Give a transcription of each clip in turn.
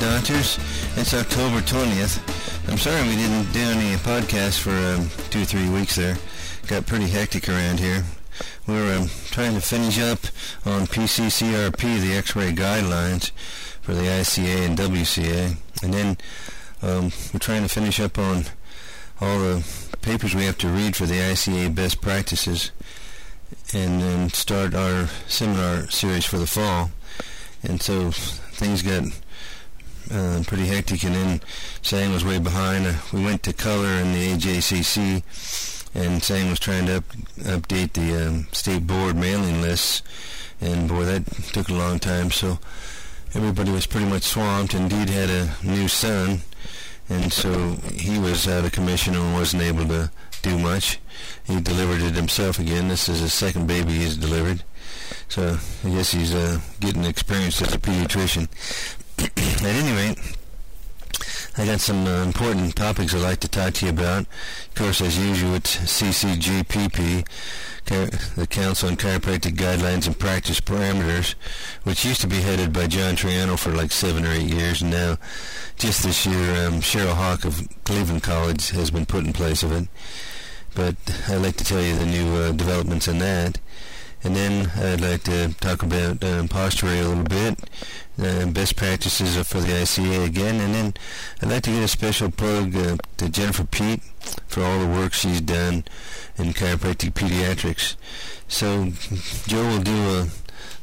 Doctors. It's October 20th. I'm sorry we didn't do any podcast for um, two or three weeks there. Got pretty hectic around here. We were um, trying to finish up on PCCRP, the X-ray guidelines for the ICA and WCA, and then um, we're trying to finish up on all the papers we have to read for the ICA best practices, and then start our seminar series for the fall. And so things got uh, pretty hectic, and then Sang was way behind. Uh, we went to color in the AJCC, and Sang was trying to up, update the um, state board mailing lists, and boy, that took a long time. So everybody was pretty much swamped. Indeed, had a new son, and so he was out of commission and wasn't able to do much. He delivered it himself again. This is his second baby he's delivered. So I guess he's uh, getting experience as a pediatrician. At any rate, I got some uh, important topics I'd like to talk to you about. Of course, as usual, it's CCGPP, the Council on Chiropractic Guidelines and Practice Parameters, which used to be headed by John Triano for like seven or eight years, and now, just this year, um, Cheryl Hawk of Cleveland College has been put in place of it. But I'd like to tell you the new uh, developments in that. And then I'd like to talk about um, posture a little bit, uh, best practices for the ICA again, and then I'd like to get a special plug uh, to Jennifer Peet for all the work she's done in chiropractic pediatrics. So Joe will do a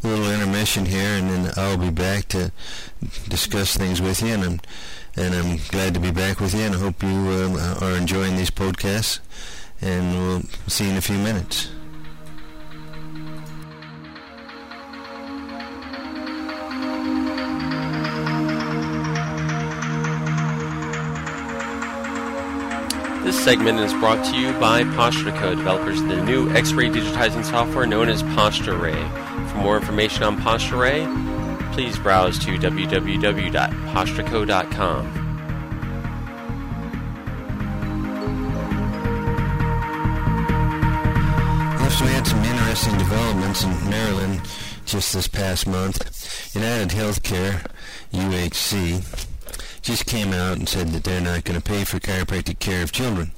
little intermission here, and then I'll be back to discuss things with you, and I'm, and I'm glad to be back with you, and I hope you um, are enjoying these podcasts, and we'll see you in a few minutes. This segment is brought to you by PostureCo, developers of the new X-ray digitizing software known as PostureRay. For more information on PostureRay, please browse to www.postureco.com. We had some interesting developments in Maryland just this past month. United Healthcare, UHC, just came out and said that they're not going to pay for chiropractic care of children.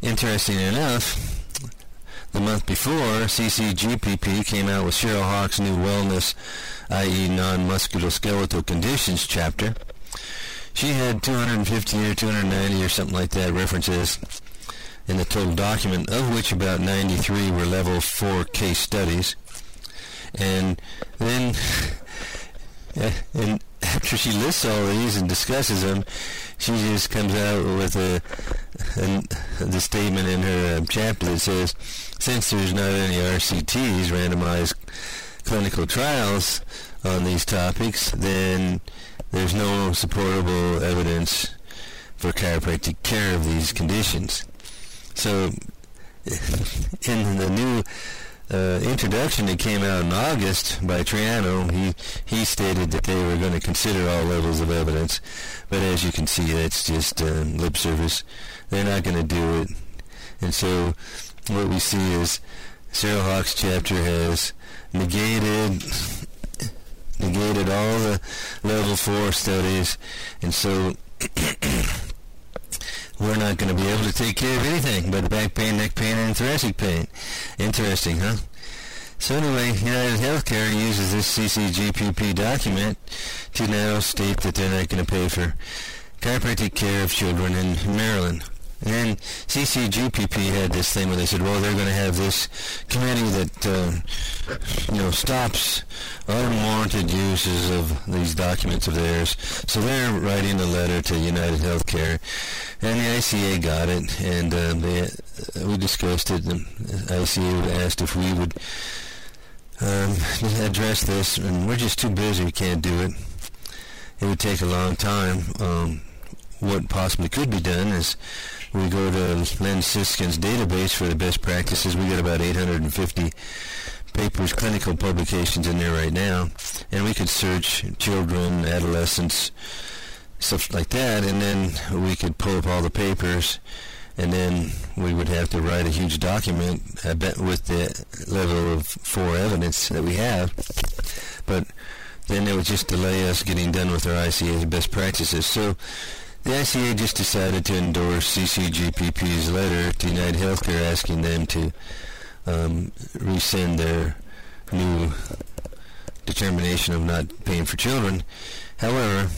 Interesting enough, the month before, CCGPP came out with Cheryl Hawk's new wellness, i.e. non-musculoskeletal conditions chapter. She had 250 or 290 or something like that references in the total document, of which about 93 were level 4 case studies. And then, and after she lists all these and discusses them, she just comes out with a, a the statement in her uh, chapter that says, since there's not any RCTs, randomized clinical trials on these topics, then there's no supportable evidence for chiropractic care of these conditions. So, in the new uh, introduction that came out in August by Triano, he he stated that they were going to consider all levels of evidence, but as you can see, that's just um, lip service. They're not going to do it, and so what we see is Cheryl Hawk's chapter has negated negated all the level four studies, and so we're not going to be able to take care of anything but back pain, neck pain, and thoracic pain. Interesting, huh? So anyway, United Healthcare uses this CCGPP document to now state that they're not going to pay for chiropractic care of children in Maryland. And then CCGPP had this thing where they said, well, they're going to have this committee that, uh, you know, stops unwarranted uses of these documents of theirs. So they're writing a letter to United Healthcare, and the ICA got it, and uh, they, uh, we discussed it, and ICA asked if we would um, address this, and we're just too busy, we can't do it. It would take a long time. Um, what possibly could be done is we go to Len Siskin's database for the best practices. We got about 850 papers, clinical publications in there right now, and we could search children, adolescents, stuff like that, and then we could pull up all the papers, and then we would have to write a huge document with the level of four evidence that we have. But then it would just delay us getting done with our ICA's best practices. So the ICA just decided to endorse CCGPP's letter to United Healthcare asking them to um, rescind their new determination of not paying for children. However,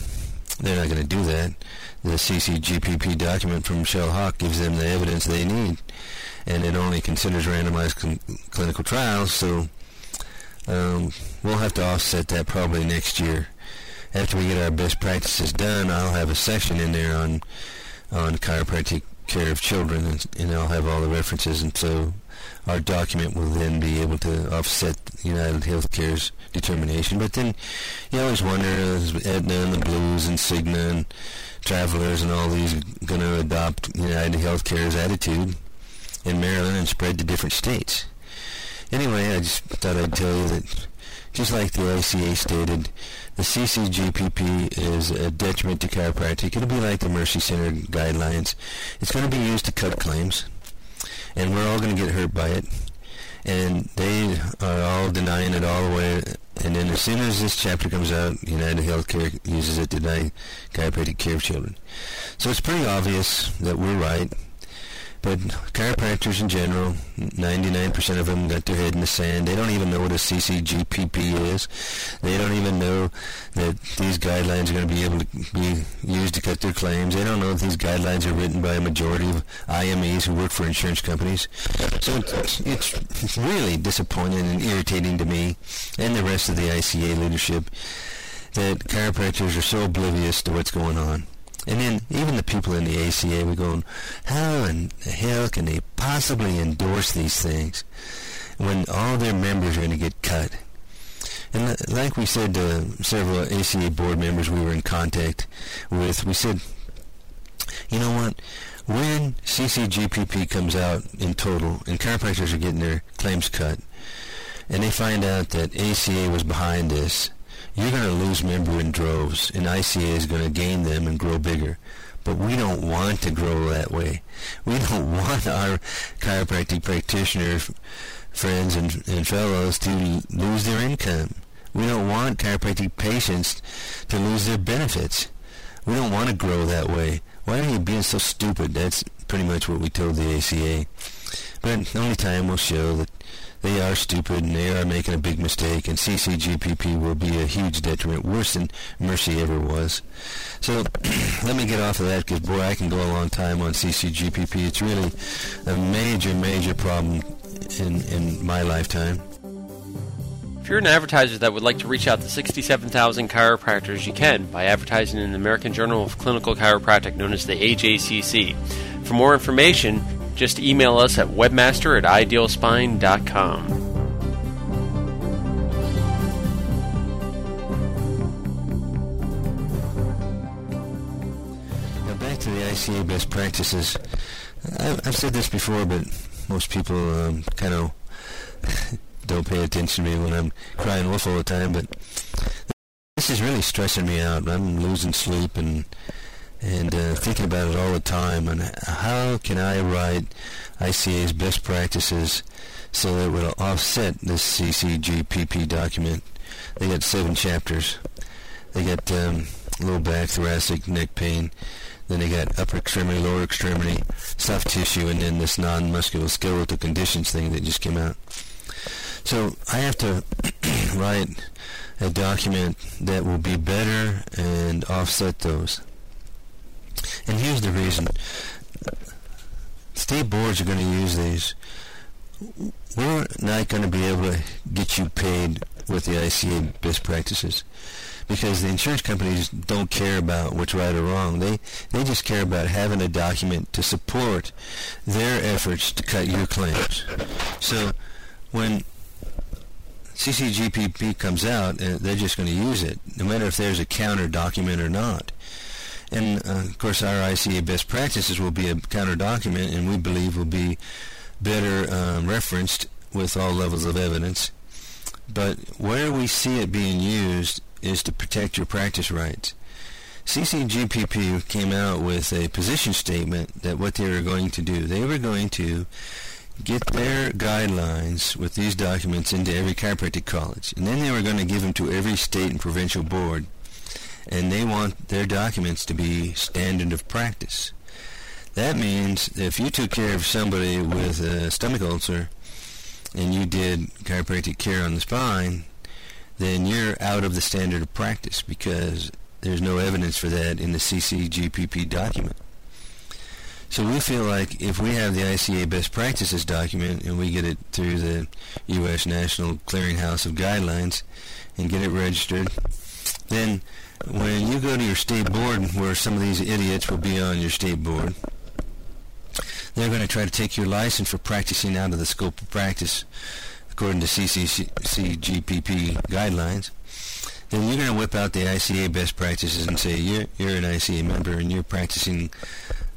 they're not going to do that. The CCGPP document from Cheryl Hawk gives them the evidence they need, and it only considers randomized cl- clinical trials, so um, we'll have to offset that probably next year. After we get our best practices done, I'll have a section in there on on chiropractic care of children, and, and I'll have all the references, and so our document will then be able to offset United Healthcare's determination. But then you always wonder, is Aetna and the Blues and Cigna and Travelers and all these going to adopt United Healthcare's attitude in Maryland and spread to different states? Anyway, I just thought I'd tell you that just like the ICA stated, the CCGPP is a detriment to chiropractic. It'll be like the Mercy Center guidelines. It's going to be used to cut claims, and we're all going to get hurt by it. And they are all denying it all the way. And then as soon as this chapter comes out, United Healthcare uses it to deny chiropractic care of children. So it's pretty obvious that we're right but chiropractors in general, 99% of them got their head in the sand. They don't even know what a CCGPP is. They don't even know that these guidelines are going to be able to be used to cut their claims. They don't know that these guidelines are written by a majority of IMEs who work for insurance companies. So it's, it's really disappointing and irritating to me and the rest of the ICA leadership that chiropractors are so oblivious to what's going on. And then even the people in the ACA were going, how in the hell can they possibly endorse these things when all their members are going to get cut? And like we said to several ACA board members we were in contact with, we said, you know what? When CCGPP comes out in total and chiropractors are getting their claims cut, and they find out that ACA was behind this, you're going to lose member in droves, and ICA is going to gain them and grow bigger. But we don't want to grow that way. We don't want our chiropractic practitioner friends and, and fellows to lose their income. We don't want chiropractic patients to lose their benefits. We don't want to grow that way. Why are you being so stupid? That's pretty much what we told the ACA. But only time will show that they are stupid and they are making a big mistake, and CCGPP will be a huge detriment, worse than Mercy ever was. So let me get off of that because, boy, I can go a long time on CCGPP. It's really a major, major problem in, in my lifetime. If you're an advertiser that would like to reach out to 67,000 chiropractors, you can by advertising in the American Journal of Clinical Chiropractic, known as the AJCC. For more information, just email us at webmaster at idealspine.com. Now back to the ICA best practices. I've, said this before, but most people um, kind of don't pay attention to me when I'm crying wolf all the time. But this is really stressing me out. I'm losing sleep and and uh, thinking about it all the time and how can I write ICA's best practices so that it will offset this CCGPP document. They got seven chapters. They got um, low back, thoracic, neck pain. Then they got upper extremity, lower extremity, soft tissue, and then this non-musculoskeletal conditions thing that just came out. So I have to write a document that will be better and offset those. And here's the reason. State boards are going to use these. We're not going to be able to get you paid with the ICA best practices because the insurance companies don't care about what's right or wrong. They they just care about having a document to support their efforts to cut your claims. So when CCGPP comes out, uh, they're just going to use it, no matter if there's a counter document or not. And uh, of course, our ICA best practices will be a counter document, and we believe will be better um, referenced with all levels of evidence. But where we see it being used is to protect your practice rights. CCGPP came out with a position statement that what they were going to do, they were going to get their guidelines with these documents into every chiropractic college. And then they were going to give them to every state and provincial board. And they want their documents to be standard of practice. That means if you took care of somebody with a stomach ulcer and you did chiropractic care on the spine, then you're out of the standard of practice because there's no evidence for that in the CCGPP document. So we feel like if we have the ICA best practices document and we get it through the U.S. National Clearinghouse of Guidelines and get it registered, then when you go to your state board where some of these idiots will be on your state board, they're going to try to take your license for practicing out of the scope of practice according to CCGPP guidelines then you're going to whip out the ICA best practices and say you're you're an ICA member and you're practicing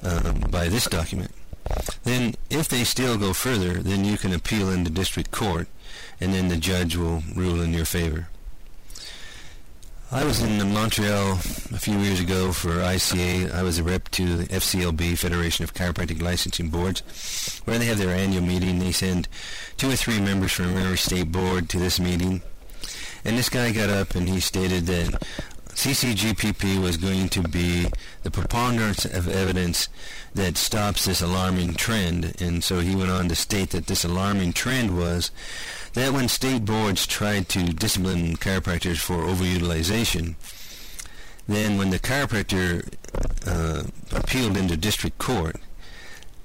um, by this document. Then, if they still go further, then you can appeal into district court, and then the judge will rule in your favor. I was in Montreal a few years ago for ICA. I was a rep to the FCLB, Federation of Chiropractic Licensing Boards, where they have their annual meeting. They send two or three members from every state board to this meeting. And this guy got up and he stated that CCGPP was going to be the preponderance of evidence that stops this alarming trend. And so he went on to state that this alarming trend was that when state boards tried to discipline chiropractors for overutilization, then when the chiropractor uh, appealed into district court,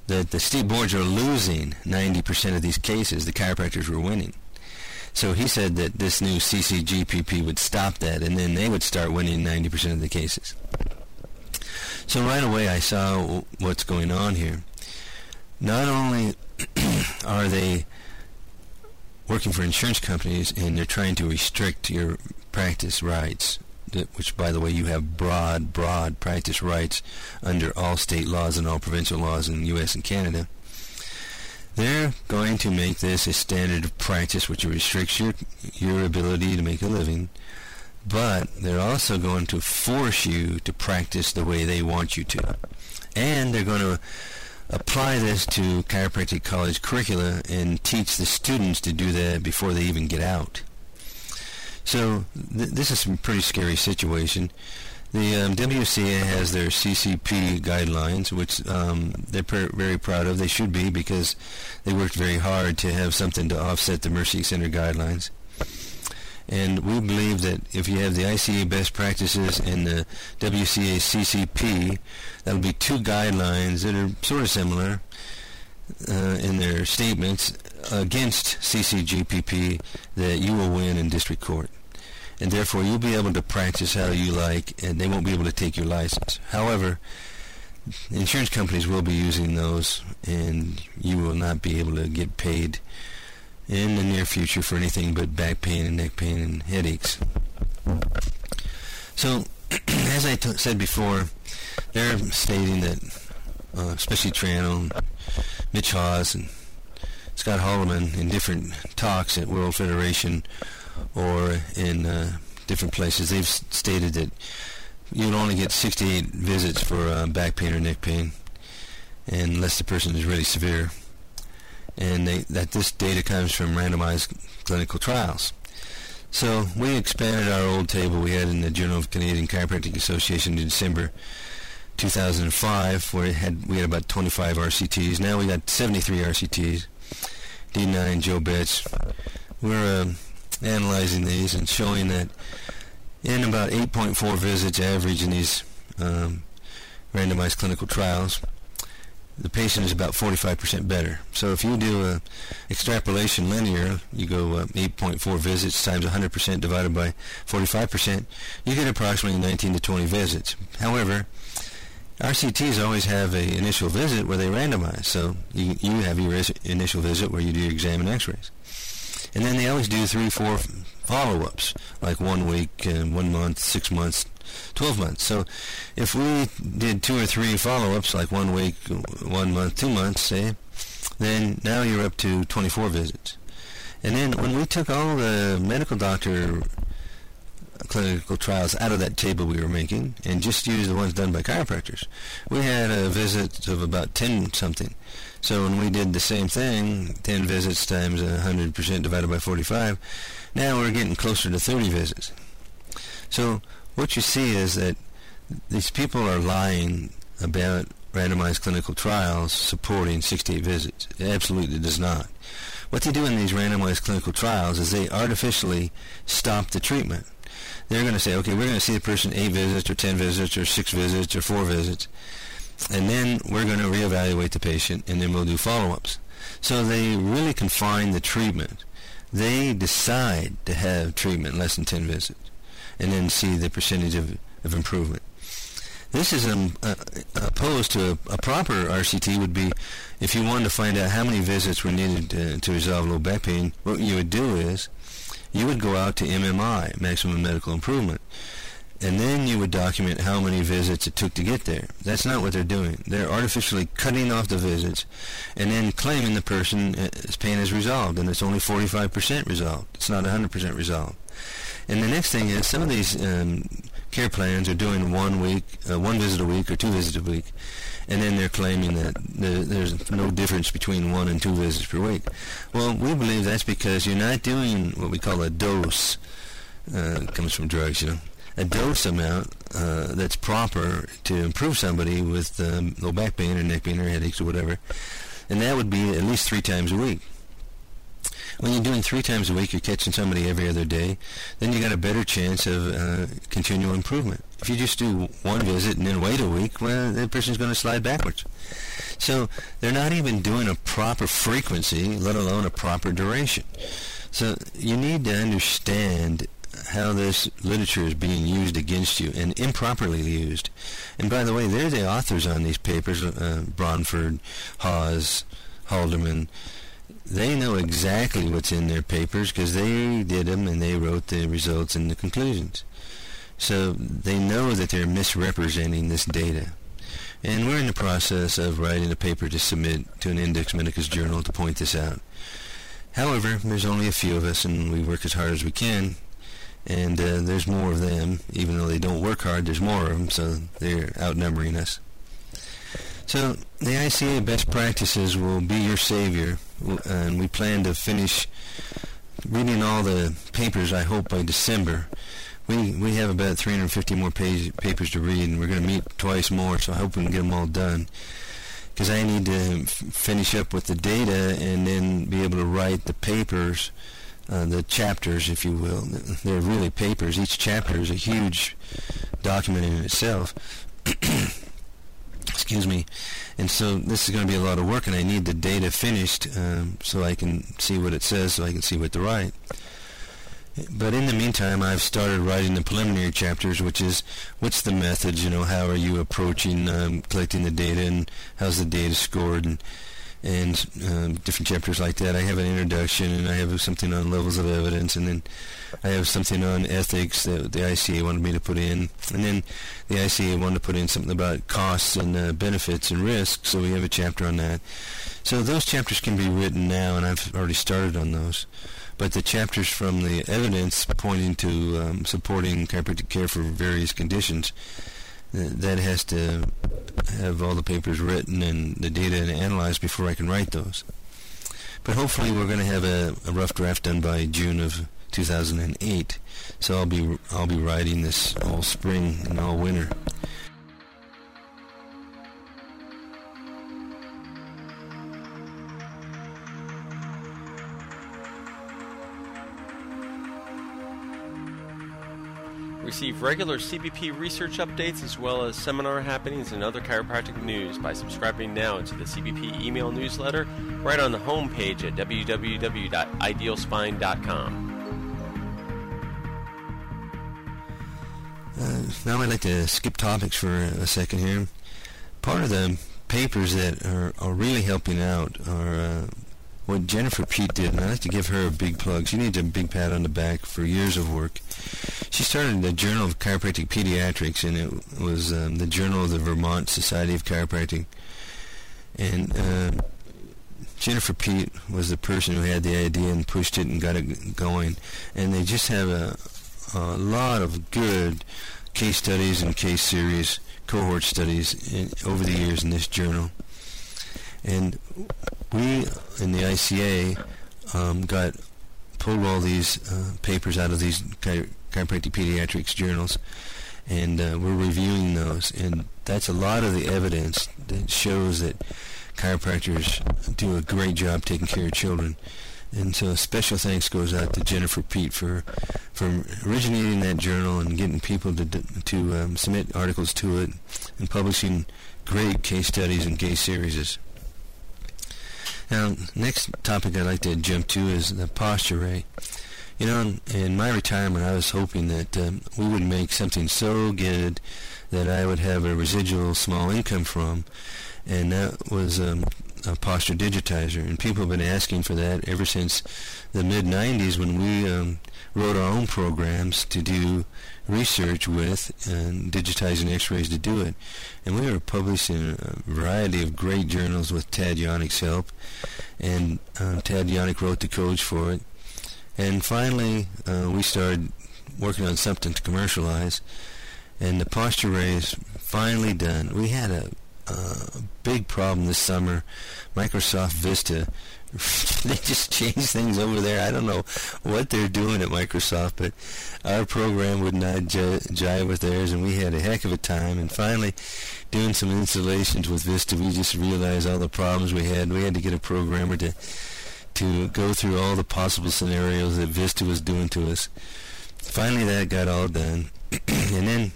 that the state boards are losing 90% of these cases, the chiropractors were winning. So he said that this new CCGPP would stop that, and then they would start winning 90% of the cases. So right away I saw what's going on here. Not only are they working for insurance companies and they're trying to restrict your practice rights, which by the way you have broad, broad practice rights under all state laws and all provincial laws in the U.S. and Canada. They're going to make this a standard of practice which restricts your, your ability to make a living, but they're also going to force you to practice the way they want you to. And they're going to apply this to chiropractic college curricula and teach the students to do that before they even get out. So th- this is a pretty scary situation. The um, WCA has their CCP guidelines, which um, they're per- very proud of. They should be because they worked very hard to have something to offset the Mercy Center guidelines. And we believe that if you have the ICA best practices and the WCA CCP, that'll be two guidelines that are sort of similar uh, in their statements against CCGPP that you will win in district court and therefore you'll be able to practice how you like, and they won't be able to take your license. However, insurance companies will be using those, and you will not be able to get paid in the near future for anything but back pain and neck pain and headaches. So, as I t- said before, they're stating that, uh, especially Triano, Mitch Haas, and Scott Haldeman in different talks at World Federation or in uh, different places, they've stated that you'd only get 68 visits for uh, back pain or neck pain, unless the person is really severe. And they, that this data comes from randomized clinical trials. So we expanded our old table we had in the Journal of Canadian Chiropractic Association in December 2005, where had, we had about 25 RCTs. Now we got 73 RCTs. D9, Joe Betz. We're uh, analyzing these and showing that in about 8.4 visits average in these um, randomized clinical trials, the patient is about 45% better. So if you do a extrapolation linear, you go uh, 8.4 visits times 100% divided by 45%, you get approximately 19 to 20 visits. However, RCTs always have an initial visit where they randomize. So you, you have your initial visit where you do your exam and x-rays. And then they always do three, four follow-ups, like one week, uh, one month, six months, 12 months. So if we did two or three follow-ups, like one week, one month, two months, say, then now you're up to 24 visits. And then when we took all the medical doctor clinical trials out of that table we were making and just use the ones done by chiropractors. We had a visit of about 10 something. So when we did the same thing, 10 visits times 100% divided by 45, now we're getting closer to 30 visits. So what you see is that these people are lying about randomized clinical trials supporting 68 visits. It absolutely does not. What they do in these randomized clinical trials is they artificially stop the treatment. They're going to say, okay, we're going to see the person eight visits or ten visits or six visits or four visits, and then we're going to reevaluate the patient and then we'll do follow-ups. So they really confine the treatment. They decide to have treatment less than 10 visits and then see the percentage of, of improvement. This is um, uh, opposed to a, a, proper RCT would be if you wanted to find out how many visits were needed to, to resolve low back pain, what you would do is you would go out to MMI, maximum medical improvement, and then you would document how many visits it took to get there. That's not what they're doing. They're artificially cutting off the visits and then claiming the person's uh, pain is resolved, and it's only 45% resolved. It's not 100% resolved. And the next thing is some of these um, care plans are doing one week, uh, one visit a week or two visits a week, and then they're claiming that the, there's no difference between one and two visits per week. Well, we believe that's because you're not doing what we call a dose. Uh, comes from drugs, you know, a dose amount uh, that's proper to improve somebody with um, low back pain or neck pain or headaches or whatever, and that would be at least three times a week. When you're doing three times a week, you're catching somebody every other day, then you got a better chance of uh, continual improvement. If you just do one visit and then wait a week, well, that person's going to slide backwards. So they're not even doing a proper frequency, let alone a proper duration. So you need to understand how this literature is being used against you and improperly used. And by the way, they're the authors on these papers, uh, Bronfort, Haas, Haldeman, they know exactly what's in their papers because they did them and they wrote the results and the conclusions. So they know that they're misrepresenting this data. And we're in the process of writing a paper to submit to an Index Medicus journal to point this out. However, there's only a few of us and we work as hard as we can. And uh, there's more of them, even though they don't work hard, there's more of them, so they're outnumbering us. So the ICA best practices will be your savior, and we plan to finish reading all the papers. I hope by December. We we have about 350 more page, papers to read, and we're going to meet twice more. So I hope we can get them all done. Because I need to f- finish up with the data and then be able to write the papers, uh, the chapters, if you will. They're really papers. Each chapter is a huge document in itself. excuse me. And so this is going to be a lot of work, and I need the data finished um, so I can see what it says, so I can see what to write. But in the meantime, I've started writing the preliminary chapters, which is what's the method, you know, how are you approaching um, collecting the data, and how's the data scored, and and um, different chapters like that. I have an introduction, and I have something on levels of evidence, and then I have something on ethics that the ICA wanted me to put in, and then the ICA wanted to put in something about costs and uh, benefits and risks, so we have a chapter on that. So those chapters can be written now, and I've already started on those. But the chapters from the evidence pointing to um, supporting chiropractic care for various conditions, that has to have all the papers written and the data analyzed before I can write those. But hopefully we're going to have a, a rough draft done by June of 2008. So I'll be I'll be writing this all spring and all winter. Receive regular CBP research updates as well as seminar happenings and other chiropractic news by subscribing now to the CBP email newsletter right on the home page at www.idealspine.com. Uh, now I'd like to skip topics for a second here. Part of the papers that are, are really helping out are uh, what Jennifer Peet did, and I'd like to give her a big plug. She needs a big pat on the back for years of work. She started the Journal of Chiropractic Pediatrics, and it was um, the Journal of the Vermont Society of Chiropractic. And uh, Jennifer Peet was the person who had the idea and pushed it and got it going. And they just have a, a lot of good case studies and case series, cohort studies in, over the years in this journal. And we in the ICA um, got pulled all these uh, papers out of these chiropractic pediatrics journals, and uh, we're reviewing those. And that's a lot of the evidence that shows that chiropractors do a great job taking care of children. And so special thanks goes out to Jennifer Peet for for originating that journal and getting people to to um, submit articles to it and publishing great case studies and case series. Now, next topic I'd like to jump to is the posture ray. You know, in, in my retirement, I was hoping that um, we would make something so good that I would have a residual small income from, and that was um, a posture digitizer. And people have been asking for that ever since the mid 90s when we um, wrote our own programs to do research with and digitizing x-rays to do it. And we were publishing a variety of great journals with Tad Janik's help. And um, Tad Yonik wrote the codes for it. And finally, uh, we started working on something to commercialize. And the posture ray is finally done. We had a, a big problem this summer. Microsoft Vista they just change things over there. I don't know what they're doing at Microsoft, but our program would not jive with theirs, and we had a heck of a time. And finally, doing some installations with Vista, we just realized all the problems we had. We had to get a programmer to to go through all the possible scenarios that Vista was doing to us. Finally, that got all done, and then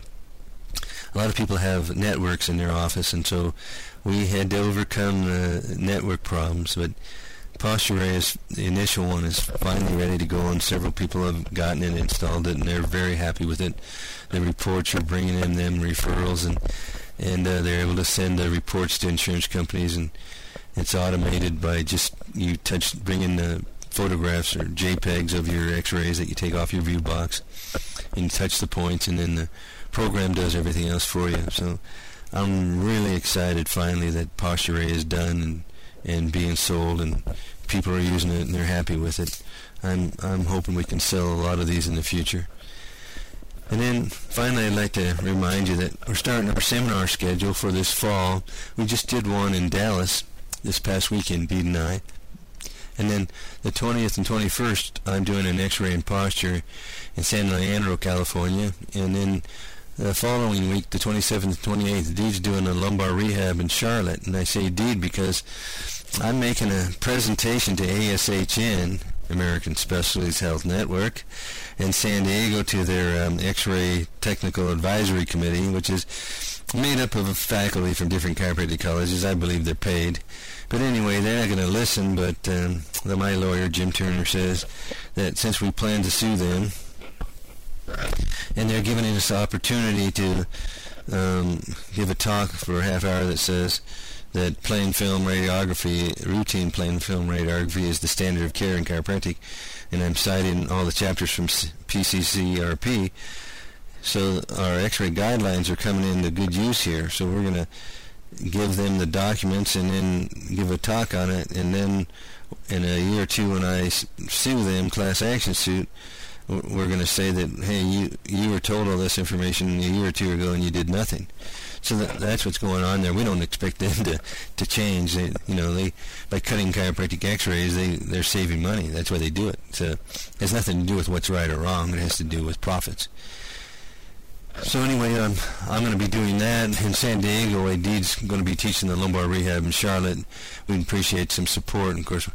a lot of people have networks in their office, and so we had to overcome the network problems, but Posture is the initial one is finally ready to go, and several people have gotten it, installed it, and they're very happy with it. The reports are bringing in them referrals, and and uh, they're able to send the reports to insurance companies, and it's automated by just you touch, bring in the photographs or JPEGs of your X-rays that you take off your view box, and you touch the points, and then the program does everything else for you. So I'm really excited finally that Posture is done and and being sold, and people are using it and they're happy with it. I'm I'm hoping we can sell a lot of these in the future. And then finally, I'd like to remind you that we're starting our seminar schedule for this fall. We just did one in Dallas this past weekend, Deed and I. And then the 20th and 21st, I'm doing an X-ray and posture in San Leandro, California. And then the following week, the 27th and 28th, Deed's doing a lumbar rehab in Charlotte. And I say Deed because I'm making a presentation to ASHN, American Specialties Health Network, in San Diego to their um, X-ray Technical Advisory Committee, which is made up of faculty from different chiropractic colleges. I believe they're paid. But anyway, they're not going to listen, but um, my lawyer, Jim Turner, says that since we plan to sue them, and they're giving us the opportunity to um, give a talk for a half hour that says that plain film radiography, routine plain film radiography, is the standard of care in chiropractic, and I'm citing all the chapters from PCCRP. So our X-ray guidelines are coming into good use here. So we're going to give them the documents and then give a talk on it, and then in a year or two, when I sue them, class action suit, we're going to say that hey, you you were told all this information a year or two ago and you did nothing. So that, that's what's going on there. We don't expect them to to change. They, you know, they by cutting chiropractic X-rays, they they're saving money. That's why they do it. So it has nothing to do with what's right or wrong. It has to do with profits. So anyway, um, I'm going to be doing that in San Diego. Deed's going to be teaching the lumbar rehab in Charlotte. We'd appreciate some support. And of course,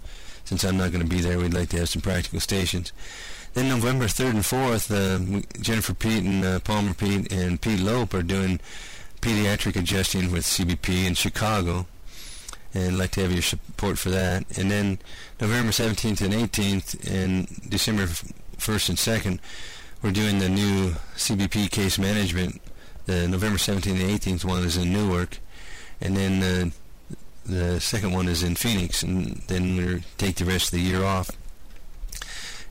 since I'm not going to be there, we'd like to have some practical stations. Then November 3rd and 4th, uh, Jennifer Peet and uh, Palmer Peet and Pete Lope are doing pediatric adjusting with CBP in Chicago. And I'd like to have your support for that. And then November 17th and 18th and December 1st and 2nd, we're doing the new CBP case management. The November 17th and 18th one is in Newark. And then uh, the second one is in Phoenix. And then we take the rest of the year off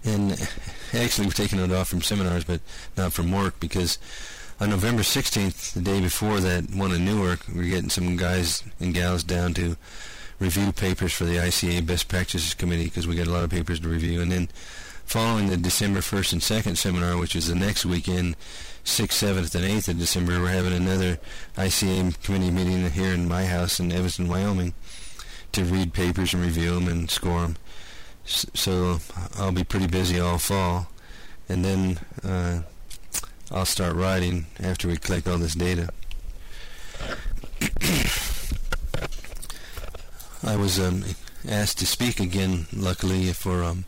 and actually we're taking it off from seminars, but not from work because on November 16th, the day before that one in Newark, we're getting some guys and gals down to review papers for the ICA Best Practices Committee because we got a lot of papers to review, and then following the December 1st and 2nd seminar, which is the next weekend, 6th, 7th, and 8th of December, we're having another ICA committee meeting here in my house in Evanston, Wyoming, to read papers and review them and score them. So I'll be pretty busy all fall, and then uh, I'll start writing after we collect all this data. I was um, asked to speak again, luckily, for um,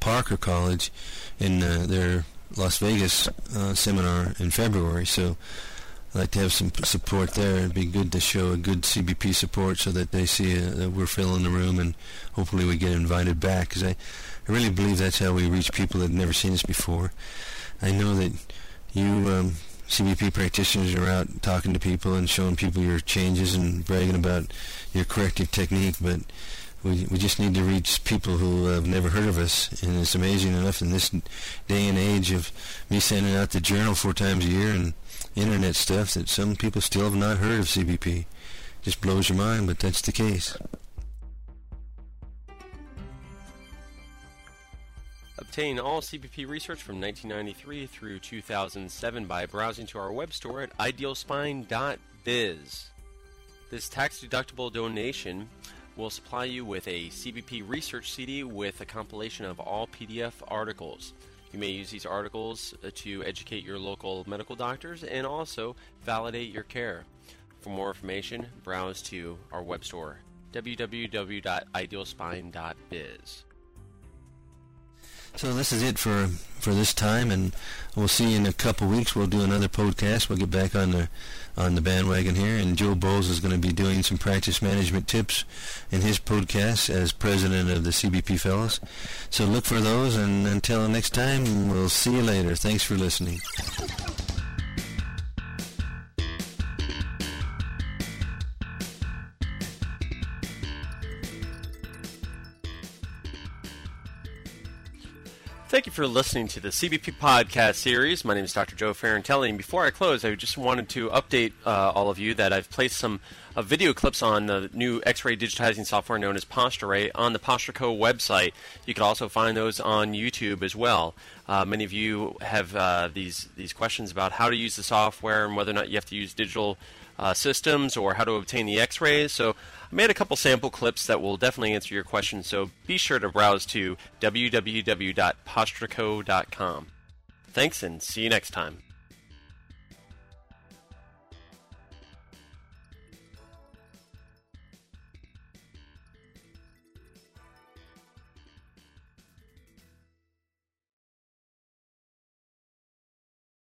Parker College in uh, their Las Vegas uh, seminar in February. So I'd like to have some support there. It'd be good to show a good CBP support so that they see uh, that we're filling the room and hopefully we get invited back. Because I, I really believe that's how we reach people that have never seen us before. I know that you um, CBP practitioners are out talking to people and showing people your changes and bragging about your corrective technique, but we we just need to reach people who have never heard of us, and it's amazing enough in this day and age of me sending out the journal four times a year and internet stuff that some people still have not heard of CBP. Just blows your mind, but that's the case. Obtain all CBP research from 1993 through 2007 by browsing to our web store at idealspine.biz. This tax deductible donation will supply you with a CBP research CD with a compilation of all PDF articles. You may use these articles uh, to educate your local medical doctors and also validate your care. For more information, browse to our web store www.idealspine.biz. So this is it for for this time, and we'll see you in a couple weeks. We'll do another podcast. We'll get back on the on the bandwagon here, and Joe Bowles is going to be doing some practice management tips in his podcast as president of the CBP Fellows. So look for those, and until next time, we'll see you later. Thanks for listening. Thank you for listening to the CBP podcast series. My name is Dr. Joe Ferrantelli, and before I close, I just wanted to update uh, all of you that I've placed some uh, video clips on the new X-ray digitizing software known as PostureRay on the PostureCo website. You can also find those on YouTube as well. Uh, many of you have uh, these these questions about how to use the software and whether or not you have to use digital uh, systems or how to obtain the X-rays. So I made a couple sample clips that will definitely answer your questions. So be sure to browse to www.postureco.com. Thanks and see you next time.